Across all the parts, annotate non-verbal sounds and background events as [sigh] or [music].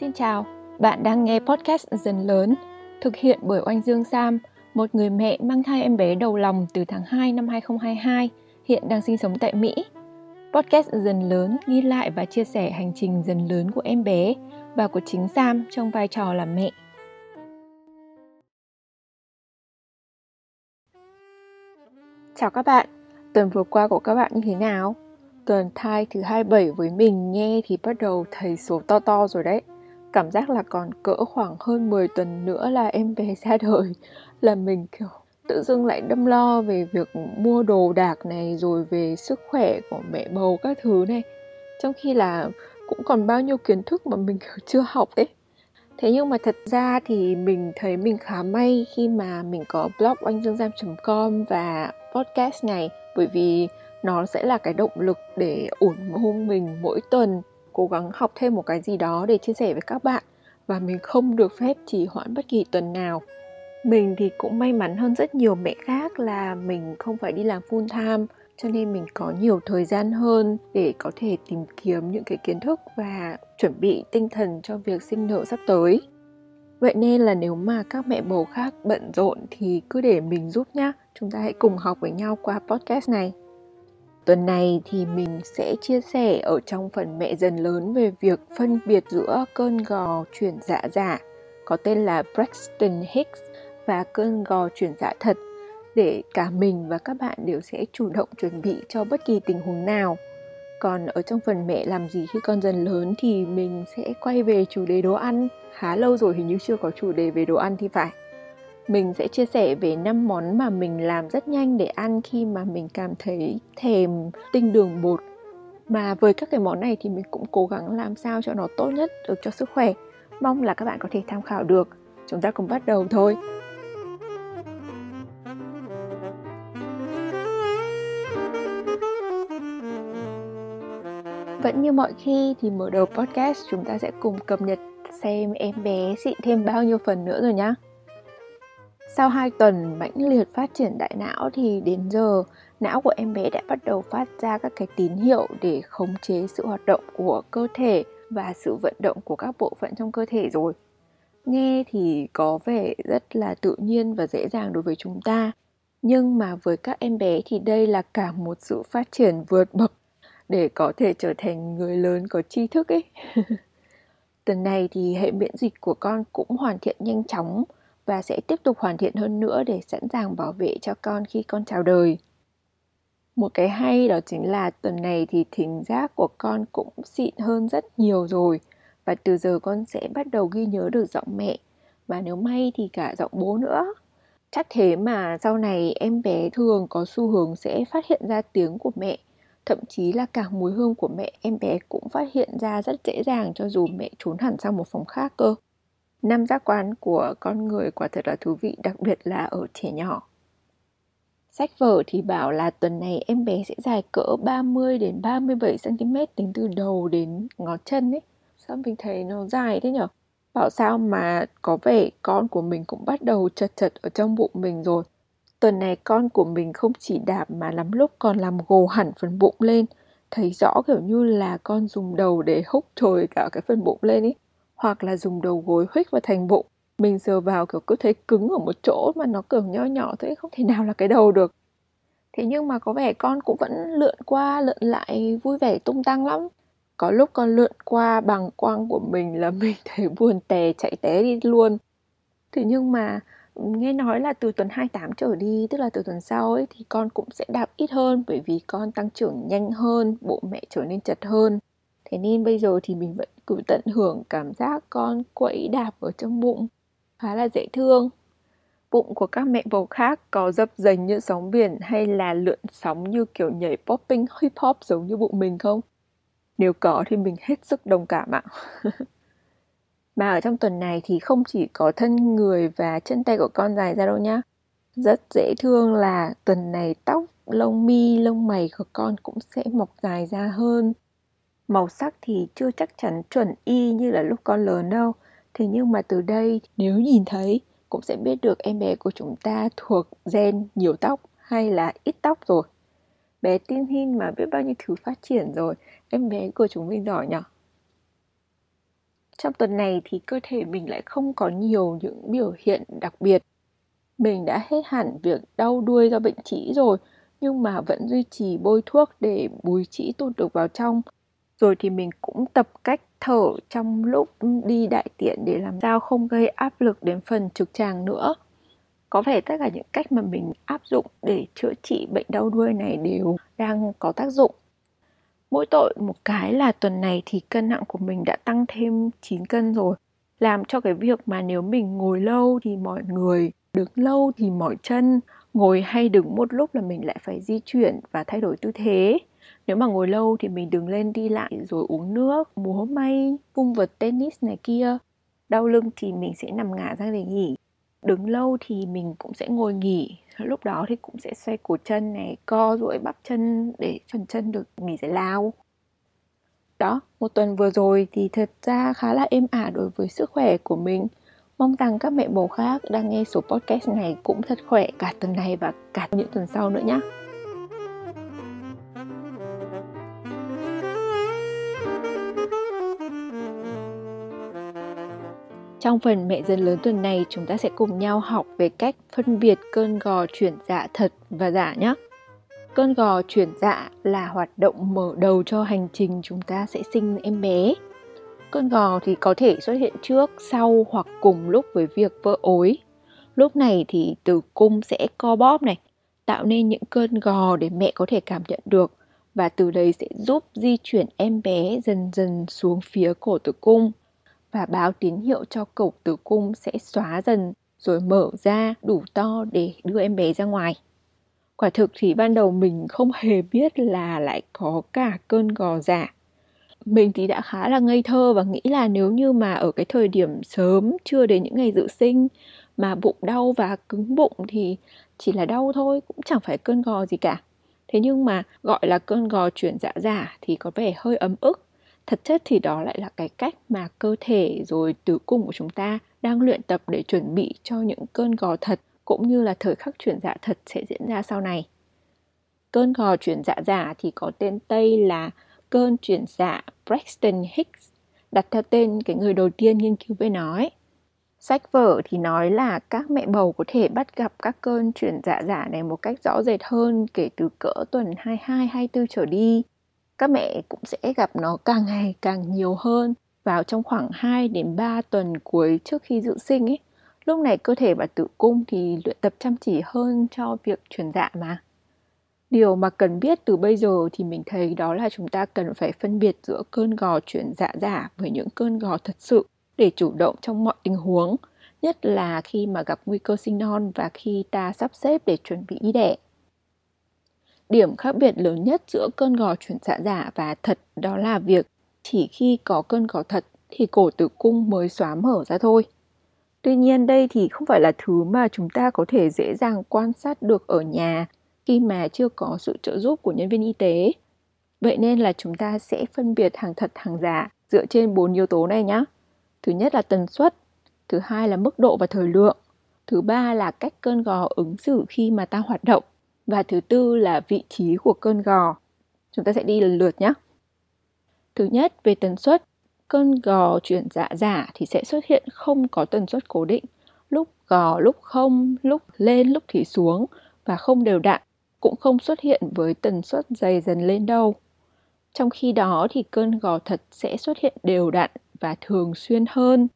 Xin chào, bạn đang nghe podcast Dần Lớn, thực hiện bởi Oanh Dương Sam, một người mẹ mang thai em bé đầu lòng từ tháng 2 năm 2022, hiện đang sinh sống tại Mỹ. Podcast Dần Lớn ghi lại và chia sẻ hành trình dần lớn của em bé và của chính Sam trong vai trò là mẹ. Chào các bạn, tuần vừa qua của các bạn như thế nào? Tuần thai thứ 27 với mình nghe thì bắt đầu thấy số to to rồi đấy cảm giác là còn cỡ khoảng hơn 10 tuần nữa là em bé [laughs] ra đời. Là mình, kiểu, tự dưng lại đâm lo về việc mua đồ đạc này, rồi về sức khỏe của mẹ bầu các thứ này. Trong khi là cũng còn bao nhiêu kiến thức mà mình chưa học đấy thế nhưng mà thật ra thì mình thấy mình khá may khi mà mình có blog oanh dương giam.com và podcast này. Bởi vì nó sẽ là cái động lực để ủng hộ mình mỗi tuần cố gắng học thêm một cái gì đó để chia sẻ với các bạn. Và mình không được phép trì hoãn bất kỳ tuần nào. Mình thì cũng may mắn hơn rất nhiều mẹ khác là mình không phải đi làm full time, cho nên mình có nhiều thời gian hơn để có thể tìm kiếm những cái kiến thức và chuẩn bị tinh thần cho việc sinh nở sắp tới. Vậy nên là nếu mà các mẹ bầu khác bận rộn thì cứ để mình giúp nhá. Chúng ta hãy cùng học với nhau qua podcast này. Tuần này thì mình sẽ chia sẻ ở trong phần mẹ dần lớn về việc phân biệt giữa cơn gò chuyển dạ giả, có tên là Braxton Hicks, và cơn gò chuyển dạ thật, để cả mình và các bạn đều sẽ chủ động chuẩn bị cho bất kỳ tình huống nào. Còn ở trong phần mẹ làm gì khi con dần lớn thì mình sẽ quay về chủ đề đồ ăn. Khá lâu rồi hình như chưa có chủ đề về đồ ăn thì phải. Mình sẽ chia sẻ về năm món mà mình làm rất nhanh để ăn khi mà mình cảm thấy thèm tinh đường bột. Mà với các cái món này thì mình cũng cố gắng làm sao cho nó tốt nhất được cho sức khỏe. Mong là các bạn có thể tham khảo được. Chúng ta cùng bắt đầu thôi. Vẫn như mọi khi thì mở đầu podcast chúng ta sẽ cùng cập nhật xem em bé xịn thêm bao nhiêu phần nữa rồi nhá. Sau 2 tuần mãnh liệt phát triển đại não thì đến giờ não của em bé đã bắt đầu phát ra các cái tín hiệu để khống chế sự hoạt động của cơ thể và sự vận động của các bộ phận trong cơ thể rồi. Nghe thì có vẻ rất là tự nhiên và dễ dàng đối với chúng ta, nhưng mà với các em bé thì đây là cả một sự phát triển vượt bậc để có thể trở thành người lớn có tri thức ấy. [laughs] Tuần này thì hệ miễn dịch của con cũng hoàn thiện nhanh chóng và sẽ tiếp tục hoàn thiện hơn nữa để sẵn sàng bảo vệ cho con khi con chào đời. Một cái hay đó chính là tuần này thì thính giác của con cũng xịn hơn rất nhiều rồi, và từ giờ con sẽ bắt đầu ghi nhớ được giọng mẹ, và nếu may thì cả giọng bố nữa. Chắc thế mà sau này em bé thường có xu hướng sẽ phát hiện ra tiếng của mẹ, thậm chí là cả mùi hương của mẹ em bé cũng phát hiện ra rất dễ dàng cho dù mẹ trốn hẳn sang một phòng khác cơ năm giác quan của con người quả thật là thú vị, đặc biệt là ở trẻ nhỏ. Sách vở thì bảo là tuần này em bé sẽ dài cỡ 30 đến 37 cm tính từ đầu đến ngón chân ấy. Sao mình thấy nó dài thế nhở? Bảo sao mà có vẻ con của mình cũng bắt đầu chật chật ở trong bụng mình rồi. Tuần này con của mình không chỉ đạp mà lắm lúc còn làm gồ hẳn phần bụng lên. Thấy rõ kiểu như là con dùng đầu để húc trồi cả cái phần bụng lên ấy hoặc là dùng đầu gối huých vào thành bụng. Mình sờ vào kiểu cứ thấy cứng ở một chỗ mà nó kiểu nho nhỏ thế, không thể nào là cái đầu được. Thế nhưng mà có vẻ con cũng vẫn lượn qua, lượn lại, vui vẻ tung tăng lắm. Có lúc con lượn qua bằng quang của mình là [laughs] mình thấy buồn tè, chạy té đi luôn. Thế nhưng mà ừ, nghe nói là từ tuần 28 trở đi, tức là từ tuần sau ấy, thì con cũng sẽ đạp ít hơn bởi vì con tăng trưởng nhanh hơn bộ mẹ trở nên chật hơn. Thế nên bây giờ thì mình vẫn cứ tận hưởng cảm giác con quẫy đạp ở trong bụng. Khá là dễ thương. Bụng của các mẹ bầu khác có dập dềnh như sóng biển hay là lượn sóng như kiểu nhảy popping, hip hop giống như bụng mình không? Nếu có thì mình hết sức đồng cảm ạ. [laughs] Mà ở trong tuần này thì không chỉ có thân người và chân tay của con dài ra đâu nhá. Rất dễ thương là tuần này tóc lông mi, lông mày của con cũng sẽ mọc dài ra hơn. Màu sắc thì chưa chắc chắn chuẩn y như là lúc con lớn đâu. Thế nhưng mà từ đây nếu nhìn thấy cũng sẽ biết được em bé của chúng ta thuộc gen nhiều tóc hay là ít tóc rồi. Bé tin hin mà biết bao nhiêu thứ phát triển rồi, em bé của chúng mình giỏi nhở trong tuần này thì cơ thể mình lại không có nhiều những biểu hiện đặc biệt mình đã hết hẳn việc đau đuôi do bệnh trĩ rồi nhưng mà vẫn duy trì bôi thuốc để bùi trĩ tụt được vào trong rồi thì mình cũng tập cách thở trong lúc đi đại tiện để làm sao không gây áp lực đến phần trực tràng nữa. Có vẻ tất cả những cách mà mình áp dụng để chữa trị bệnh đau đuôi này đều đang có tác dụng. Mỗi tội một cái là tuần này thì cân nặng của mình đã tăng thêm 9 cân rồi. Làm cho cái việc mà nếu mình ngồi lâu thì mỏi người, đứng lâu thì mỏi chân, ngồi hay đứng một lúc là mình lại phải di chuyển và thay đổi tư thế nếu mà ngồi lâu thì mình đứng lên đi lại rồi uống nước, múa may, vung vật tennis này kia. Đau lưng thì mình sẽ nằm ngả ra để nghỉ. Đứng lâu thì mình cũng sẽ ngồi nghỉ. Lúc đó thì cũng sẽ xoay cổ chân này, co duỗi bắp chân để phần chân được nghỉ giải lao. Đó, một tuần vừa rồi thì thật ra khá là êm ả đối với sức khỏe của mình. Mong rằng các mẹ bầu khác đang nghe số podcast này cũng thật khỏe cả tuần này và cả những tuần sau nữa nhé Trong phần mẹ dân lớn tuần này, chúng ta sẽ cùng nhau học về cách phân biệt cơn gò chuyển dạ thật và giả nhé. Cơn gò chuyển dạ là hoạt động mở đầu cho hành trình chúng ta sẽ sinh em bé. Cơn gò thì có thể xuất hiện trước, sau hoặc cùng lúc với việc vỡ ối. Lúc này thì tử cung sẽ co bóp này, tạo nên những cơn gò để mẹ có thể cảm nhận được và từ đấy sẽ giúp di chuyển em bé dần dần xuống phía cổ tử cung và báo tín hiệu cho cổng tử cung sẽ xóa dần rồi mở ra đủ to để đưa em bé ra ngoài. Quả thực thì ban đầu mình không hề biết là lại có cả cơn gò giả. Mình thì đã khá là ngây thơ và nghĩ là nếu như mà ở cái thời điểm sớm chưa đến những ngày dự sinh mà bụng đau và cứng bụng thì chỉ là đau thôi, cũng chẳng phải cơn gò gì cả. Thế nhưng mà gọi là cơn gò chuyển dạ giả thì có vẻ hơi ấm ức thật chất thì đó lại là cái cách mà cơ thể rồi tử cung của chúng ta đang luyện tập để chuẩn bị cho những cơn gò thật cũng như là thời khắc chuyển dạ thật sẽ diễn ra sau này. Cơn gò chuyển dạ giả thì có tên Tây là cơn chuyển dạ Braxton Hicks, đặt theo tên cái người đầu tiên nghiên cứu về nó ấy. Sách vở thì nói là các mẹ bầu có thể bắt gặp các cơn chuyển dạ giả này một cách rõ rệt hơn kể từ cỡ tuần 22 24 trở đi các mẹ cũng sẽ gặp nó càng ngày càng nhiều hơn vào trong khoảng 2 đến 3 tuần cuối trước khi dự sinh ấy. Lúc này cơ thể và tử cung thì luyện tập chăm chỉ hơn cho việc truyền dạ mà. Điều mà cần biết từ bây giờ thì mình thấy đó là chúng ta cần phải phân biệt giữa cơn gò chuyển dạ giả với những cơn gò thật sự để chủ động trong mọi tình huống, nhất là khi mà gặp nguy cơ sinh non và khi ta sắp xếp để chuẩn bị đi đẻ. Điểm khác biệt lớn nhất giữa cơn gò chuyển dạ giả và thật đó là việc chỉ khi có cơn gò thật thì cổ tử cung mới xóa mở ra thôi. Tuy nhiên đây thì không phải là thứ mà chúng ta có thể dễ dàng quan sát được ở nhà khi mà chưa có sự trợ giúp của nhân viên y tế. Vậy nên là chúng ta sẽ phân biệt hàng thật hàng giả dựa trên bốn yếu tố này nhé. Thứ nhất là tần suất, thứ hai là mức độ và thời lượng, thứ ba là cách cơn gò ứng xử khi mà ta hoạt động và thứ tư là vị trí của cơn gò. Chúng ta sẽ đi lần lượt nhé. Thứ nhất, về tần suất, cơn gò chuyển dạ giả thì sẽ xuất hiện không có tần suất cố định. Lúc gò, lúc không, lúc lên, lúc thì xuống và không đều đặn, cũng không xuất hiện với tần suất dày dần lên đâu. Trong khi đó thì cơn gò thật sẽ xuất hiện đều đặn và thường xuyên hơn.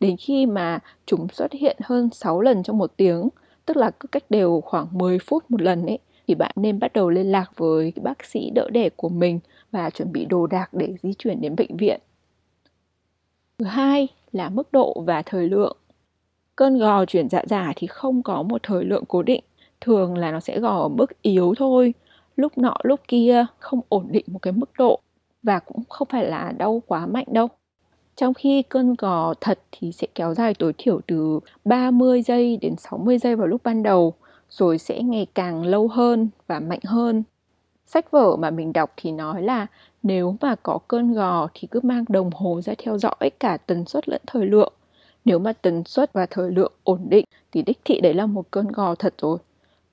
Đến khi mà chúng xuất hiện hơn 6 lần trong một tiếng tức là cứ cách đều khoảng 10 phút một lần ấy thì bạn nên bắt đầu liên lạc với bác sĩ đỡ đẻ của mình và chuẩn bị đồ đạc để di chuyển đến bệnh viện. Thứ hai là mức độ và thời lượng. Cơn gò chuyển dạ giả thì không có một thời lượng cố định, thường là nó sẽ gò ở mức yếu thôi, lúc nọ lúc kia không ổn định một cái mức độ và cũng không phải là đau quá mạnh đâu. Trong khi cơn gò thật thì sẽ kéo dài tối thiểu từ 30 giây đến 60 giây vào lúc ban đầu, rồi sẽ ngày càng lâu hơn và mạnh hơn. Sách vở mà mình đọc thì nói là nếu mà có cơn gò thì cứ mang đồng hồ ra theo dõi cả tần suất lẫn thời lượng. Nếu mà tần suất và thời lượng ổn định thì đích thị đấy là một cơn gò thật rồi.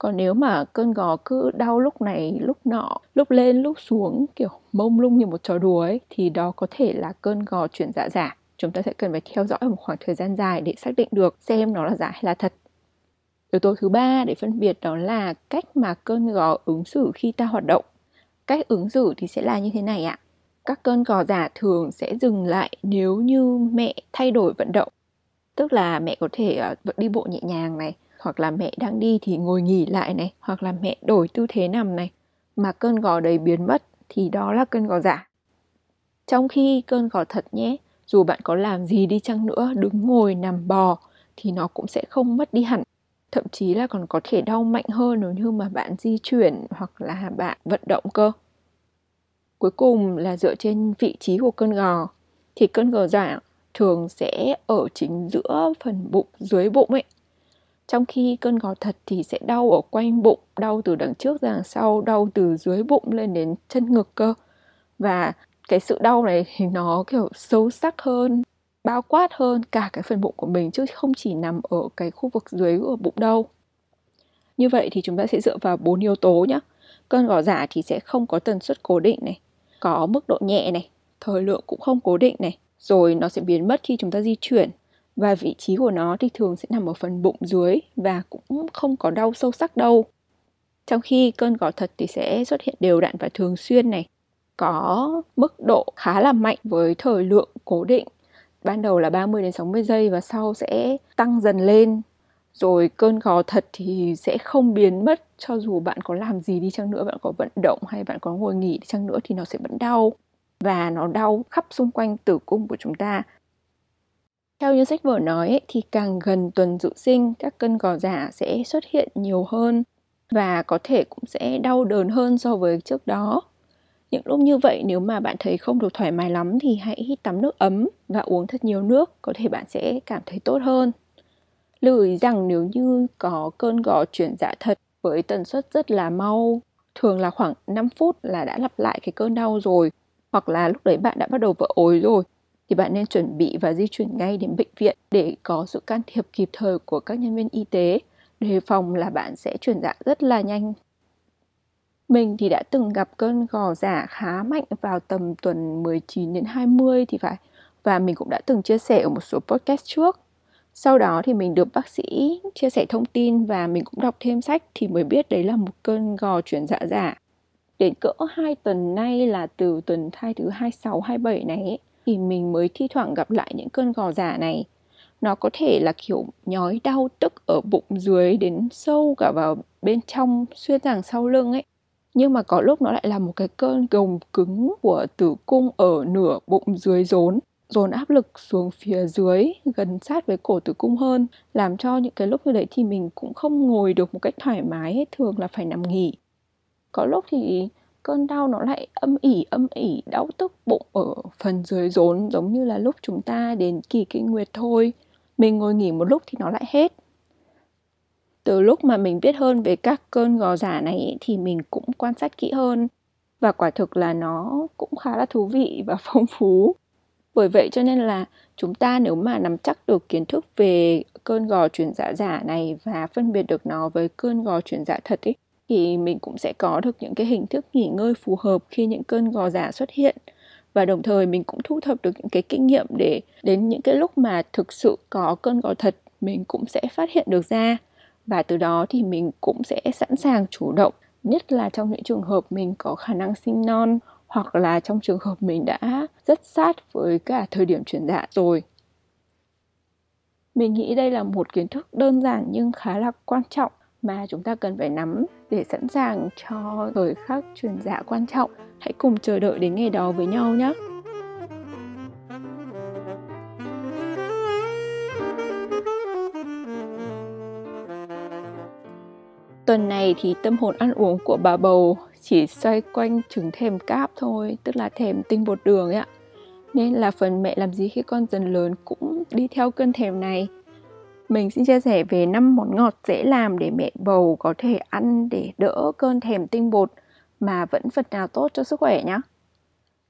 Còn nếu mà cơn gò cứ đau lúc này, lúc nọ, lúc lên, lúc xuống kiểu mông lung như một trò đùa ấy thì đó có thể là cơn gò chuyển dạ giả. chúng ta sẽ cần phải theo dõi một khoảng thời gian dài để xác định được xem nó là giả hay là thật. Yếu tố thứ ba để phân biệt đó là cách mà cơn gò ứng xử khi ta hoạt động. Cách ứng xử thì sẽ là như thế này ạ. Các cơn gò giả thường sẽ dừng lại nếu như mẹ thay đổi vận động. Tức là mẹ có thể uh, đi bộ nhẹ nhàng này, hoặc là mẹ đang đi thì ngồi nghỉ lại này, hoặc là mẹ đổi tư thế nằm này, mà cơn gò đấy biến mất thì đó là cơn gò giả. Trong khi cơn gò thật nhé, dù bạn có làm gì đi chăng nữa, đứng ngồi nằm bò thì nó cũng sẽ không mất đi hẳn. Thậm chí là còn có thể đau mạnh hơn nếu như mà bạn di chuyển hoặc là bạn vận động cơ. Cuối cùng là dựa trên vị trí của cơn gò thì cơn gò giả thường sẽ ở chính giữa phần bụng dưới bụng ấy trong khi cơn gò thật thì sẽ đau ở quanh bụng, đau từ đằng trước ra đằng sau, đau từ dưới bụng lên đến chân ngực cơ. Và cái sự đau này thì nó, kiểu, sâu sắc hơn, bao quát hơn cả cái phần bụng của mình, chứ không chỉ nằm ở cái khu vực dưới của bụng đâu. Như vậy thì chúng ta sẽ dựa vào bốn yếu tố nhé cơn gò giả thì sẽ không có tần suất cố định này, có mức độ nhẹ này, thời lượng cũng không cố định này, rồi nó sẽ biến mất khi chúng ta di chuyển và vị trí của nó thì thường sẽ nằm ở phần bụng dưới và cũng không có đau sâu sắc đâu. Trong khi cơn gò thật thì sẽ xuất hiện đều đặn và thường xuyên này, có mức độ khá là mạnh với thời lượng cố định. Ban đầu là 30 đến 60 giây và sau sẽ tăng dần lên. Rồi cơn gò thật thì sẽ không biến mất cho dù bạn có làm gì đi chăng nữa, bạn có vận động hay bạn có ngồi nghỉ đi chăng nữa thì nó sẽ vẫn đau và nó đau khắp xung quanh tử cung của chúng ta theo như sách vở nói ấy, thì càng gần tuần dự sinh, các cơn gò giả sẽ xuất hiện nhiều hơn và có thể cũng sẽ đau đớn hơn so với trước đó. Những lúc như vậy nếu mà bạn thấy không được thoải mái lắm thì hãy tắm nước ấm và uống thật nhiều nước, có thể bạn sẽ cảm thấy tốt hơn. Lưu ý rằng nếu như có cơn gò chuyển dạ thật với tần suất rất là mau, thường là khoảng 5 phút là đã lặp lại cái cơn đau rồi, hoặc là lúc đấy bạn đã bắt đầu vỡ ối rồi thì bạn nên chuẩn bị và di chuyển ngay đến bệnh viện để có sự can thiệp kịp thời của các nhân viên y tế đề phòng là bạn sẽ chuyển dạ rất là nhanh. Mình thì đã từng gặp cơn gò giả khá mạnh vào tầm tuần 19 đến 20 thì phải và mình cũng đã từng chia sẻ ở một số podcast trước. Sau đó thì mình được bác sĩ chia sẻ thông tin và mình cũng đọc thêm sách thì mới biết đấy là một cơn gò chuyển dạ giả. Đến cỡ 2 tuần nay là từ tuần thai thứ 26 27 này ấy, thì mình mới thi thoảng gặp lại những cơn gò giả này. Nó có thể là kiểu nhói đau tức ở bụng dưới đến sâu cả vào bên trong, xuyên thẳng sau lưng ấy. Nhưng mà có lúc nó lại là một cái cơn gồng cứng của tử cung ở nửa bụng dưới rốn, dồn áp lực xuống phía dưới, gần sát với cổ tử cung hơn, làm cho những cái lúc như đấy thì mình cũng không ngồi được một cách thoải mái ấy thường là phải nằm nghỉ. Có lúc thì cơn đau nó lại âm ỉ âm ỉ, đau tức bụng ở phần dưới rốn, giống như là lúc chúng ta đến kỳ kinh nguyệt thôi. Mình ngồi nghỉ một lúc thì nó lại hết. Từ lúc mà mình biết hơn về các cơn gò giả này thì mình cũng quan sát kỹ hơn. Và quả thực là nó cũng khá là thú vị và [laughs] phong phú. Bởi vậy cho nên là chúng ta nếu mà nắm chắc được kiến thức về cơn gò chuyển dạ giả này và phân biệt được nó với cơn gò chuyển dạ thật ấy thì mình cũng sẽ có được những cái hình thức nghỉ ngơi phù hợp khi những cơn gò giả xuất hiện. Và đồng thời mình cũng thu thập được những cái kinh nghiệm để đến những cái lúc mà thực sự có cơn gò thật, mình cũng sẽ phát hiện được ra. Và từ đó thì mình cũng sẽ sẵn sàng chủ động, nhất là trong những trường hợp mình có khả năng sinh non, hoặc là trong trường hợp mình đã rất sát với cả thời điểm chuyển dạ rồi. Mình nghĩ đây là một kiến thức đơn giản nhưng khá là quan trọng mà chúng ta cần phải nắm để sẵn sàng cho thời khắc truyền dạ quan trọng. Hãy cùng chờ đợi đến ngày đó với nhau nhé. Tuần này thì tâm hồn ăn uống của bà bầu chỉ xoay quanh trứng thèm cáp thôi, tức là thèm tinh bột đường ấy ạ. Nên là phần mẹ làm gì khi con dần lớn cũng đi theo cơn thèm này. Mình xin chia sẻ về 5 món ngọt dễ làm để mẹ bầu có thể ăn để đỡ cơn thèm tinh bột mà vẫn phần nào tốt cho sức khỏe nhé.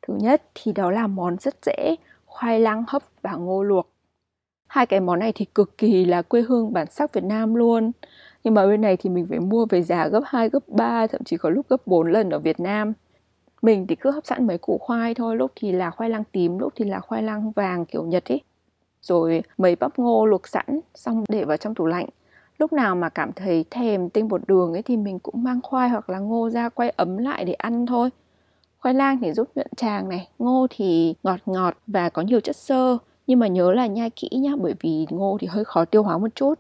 Thứ nhất thì đó là món rất dễ, khoai lang hấp và ngô luộc. Hai cái món này thì cực kỳ là quê hương bản sắc Việt Nam luôn. Nhưng mà bên này thì mình phải mua về giá gấp 2, gấp 3, thậm chí có lúc gấp 4 lần ở Việt Nam. mình thì cứ hấp sẵn mấy củ khoai thôi lúc thì là khoai lang tím lúc thì là khoai lang vàng kiểu nhật ấy rồi mấy bắp ngô luộc sẵn xong để vào trong tủ lạnh. Lúc nào mà cảm thấy thèm tinh bột đường ấy thì mình cũng mang khoai hoặc là ngô ra quay ấm lại để ăn thôi. Khoai lang thì giúp nhuận tràng này ngô thì ngọt ngọt và có nhiều chất xơ. Nhưng mà nhớ là nhai kỹ nhá bởi vì ngô thì hơi khó tiêu hóa một chút.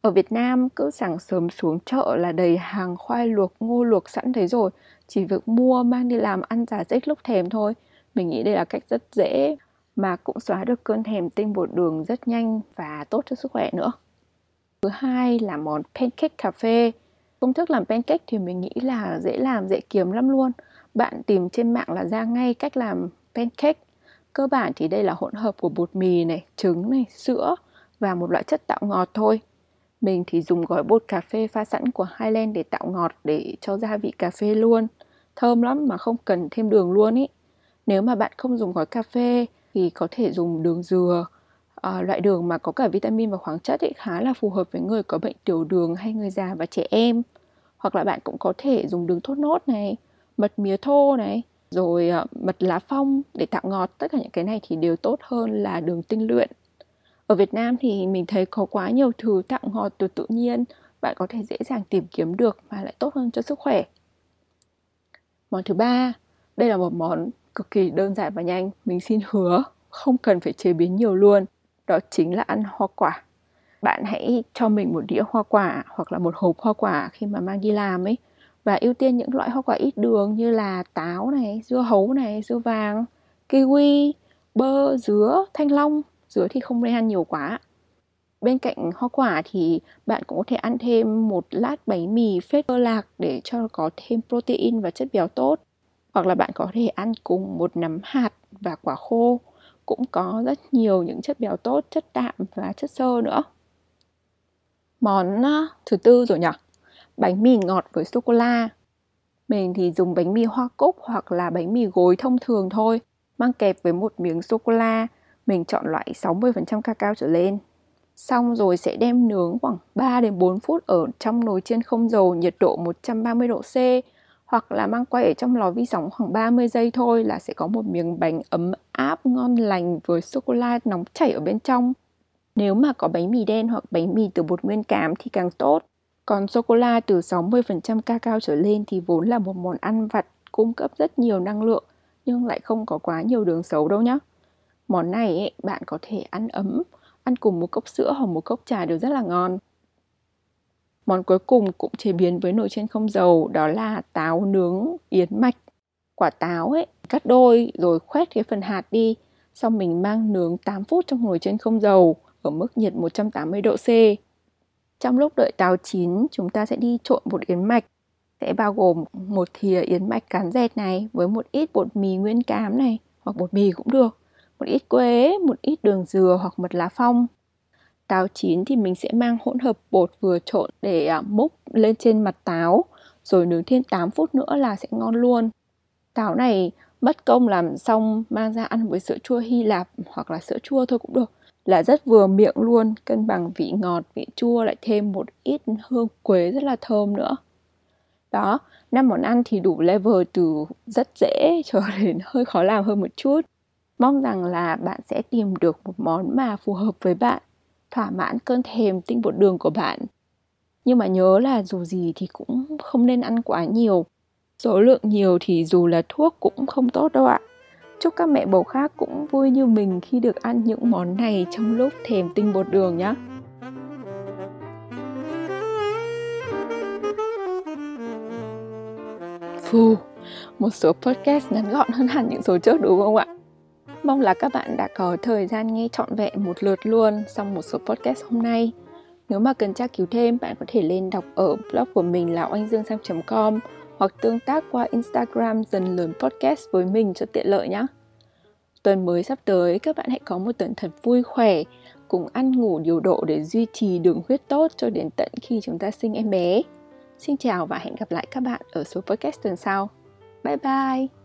Ở Việt Nam cứ sáng sớm xuống chợ là đầy hàng khoai luộc, ngô luộc sẵn thế rồi. Chỉ việc mua mang đi làm ăn giả dích lúc thèm thôi. Mình nghĩ đây là cách rất dễ mà cũng xóa được cơn thèm tinh bột đường rất nhanh và tốt cho sức khỏe nữa. Thứ hai là món pancake cà phê. Công thức làm pancake thì mình nghĩ là dễ làm, dễ kiếm lắm luôn. Bạn tìm trên mạng là ra ngay cách làm pancake. Cơ bản thì đây là hỗn hợp của bột mì này, trứng này, sữa và một loại chất tạo ngọt thôi. Mình thì dùng gói bột cà phê pha sẵn của Highland để tạo ngọt để cho gia vị cà phê luôn. Thơm lắm mà không cần thêm đường luôn ý. Nếu mà bạn không dùng gói cà phê thì có thể dùng đường dừa. À, loại đường mà có cả vitamin và khoáng chất ấy khá là phù hợp với người có bệnh tiểu đường hay người già và trẻ em. Hoặc là bạn cũng có thể dùng đường thốt nốt này, mật mía thô này, rồi à, mật lá phong để tạo ngọt. Tất cả những cái này thì đều tốt hơn là đường tinh luyện ở Việt Nam thì mình thấy có quá nhiều thứ tạo ngọt từ tự nhiên bạn có thể dễ dàng tìm kiếm được mà lại tốt hơn cho sức khỏe món thứ ba đây là một món cực kỳ đơn giản và nhanh. Mình xin hứa, không cần phải chế biến nhiều luôn. Đó chính là ăn hoa quả. Bạn hãy cho mình một đĩa hoa quả hoặc là một hộp hoa quả khi mà mang đi làm ấy. Và ưu tiên những loại hoa quả ít đường như là táo này, dưa hấu này, dưa vàng, kiwi, bơ, dứa, thanh long. Dứa thì không nên ăn nhiều quá. Bên cạnh hoa quả thì bạn cũng có thể ăn thêm một lát bánh mì phết bơ lạc để cho có thêm protein và chất béo tốt hoặc là bạn có thể ăn cùng một nắm hạt và quả khô. Cũng có rất nhiều những chất béo tốt, chất đạm và chất xơ nữa. Món ờ, thứ tư rồi nhỉ? Bánh mì ngọt với sô cô la. Mình thì dùng bánh mì hoa cúc hoặc là bánh mì gối thông thường thôi, mang kẹp với một miếng sô cô la. Mình chọn loại 60% cacao trở lên. Xong rồi sẽ đem nướng khoảng 3 đến 4 phút ở trong nồi chiên không dầu, nhiệt độ 130 độ C hoặc là mang quay ở trong lò vi sóng khoảng 30 giây thôi là sẽ có một miếng bánh ấm áp ngon lành với sô cô la nóng chảy ở bên trong. Nếu mà có bánh mì đen hoặc bánh mì từ bột nguyên cám thì càng tốt. Còn sô cô la từ 60% cacao trở lên thì vốn là một món ăn vặt cung cấp rất nhiều năng lượng nhưng lại không có quá nhiều đường xấu đâu nhé. Món này ấy, bạn có thể ăn ấm, ăn cùng một cốc sữa hoặc một cốc trà đều rất là ngon. Món cuối cùng cũng chế biến với nồi chiên không dầu đó là táo nướng yến mạch. Quả táo ấy cắt đôi rồi khoét cái phần hạt đi, xong mình mang nướng 8 phút trong nồi chiên không dầu ở mức nhiệt 180 độ C. Trong lúc đợi táo chín, chúng ta sẽ đi trộn bột yến mạch sẽ bao gồm một thìa yến mạch cán dẹt này với một ít bột mì nguyên cám này hoặc bột mì cũng được một ít quế, một ít đường dừa hoặc mật lá phong. Táo chín thì mình sẽ mang hỗn hợp bột vừa trộn để à, múc lên trên mặt táo rồi nướng thêm 8 phút nữa là sẽ ngon luôn. Táo này mất công làm xong mang ra ăn với sữa chua Hy Lạp hoặc là sữa chua thôi cũng được là rất vừa miệng luôn, cân bằng vị ngọt, vị chua lại thêm một ít hương quế rất là thơm nữa. Đó, năm món ăn thì đủ level từ rất dễ cho [laughs] đến hơi khó làm hơn một chút mong rằng là bạn sẽ tìm được một món mà phù hợp với bạn thỏa mãn cơn thèm tinh bột đường của bạn. Nhưng mà nhớ là dù gì thì cũng không nên ăn quá nhiều. Số lượng nhiều thì dù là thuốc cũng không tốt đâu ạ. Chúc các mẹ bầu khác cũng vui như mình khi được ăn những món này trong lúc thèm tinh bột đường nhé Phù, một số podcast ngắn gọn hơn hẳn những số trước đúng không ạ? Mong là các bạn đã có thời gian nghe trọn vẹn một lượt luôn xong một số podcast hôm nay. Nếu mà cần tra cứu thêm, bạn có thể lên đọc ở blog của mình là oanhdươngsang.com hoặc tương tác qua Instagram dần lớn podcast với mình cho tiện lợi nhé. Tuần mới sắp tới, các bạn hãy có một tuần thật vui khỏe, cùng ăn ngủ điều độ để duy trì đường huyết tốt cho đến tận khi chúng ta sinh em bé. Xin chào và hẹn gặp lại các bạn ở số podcast tuần sau. Bye bye!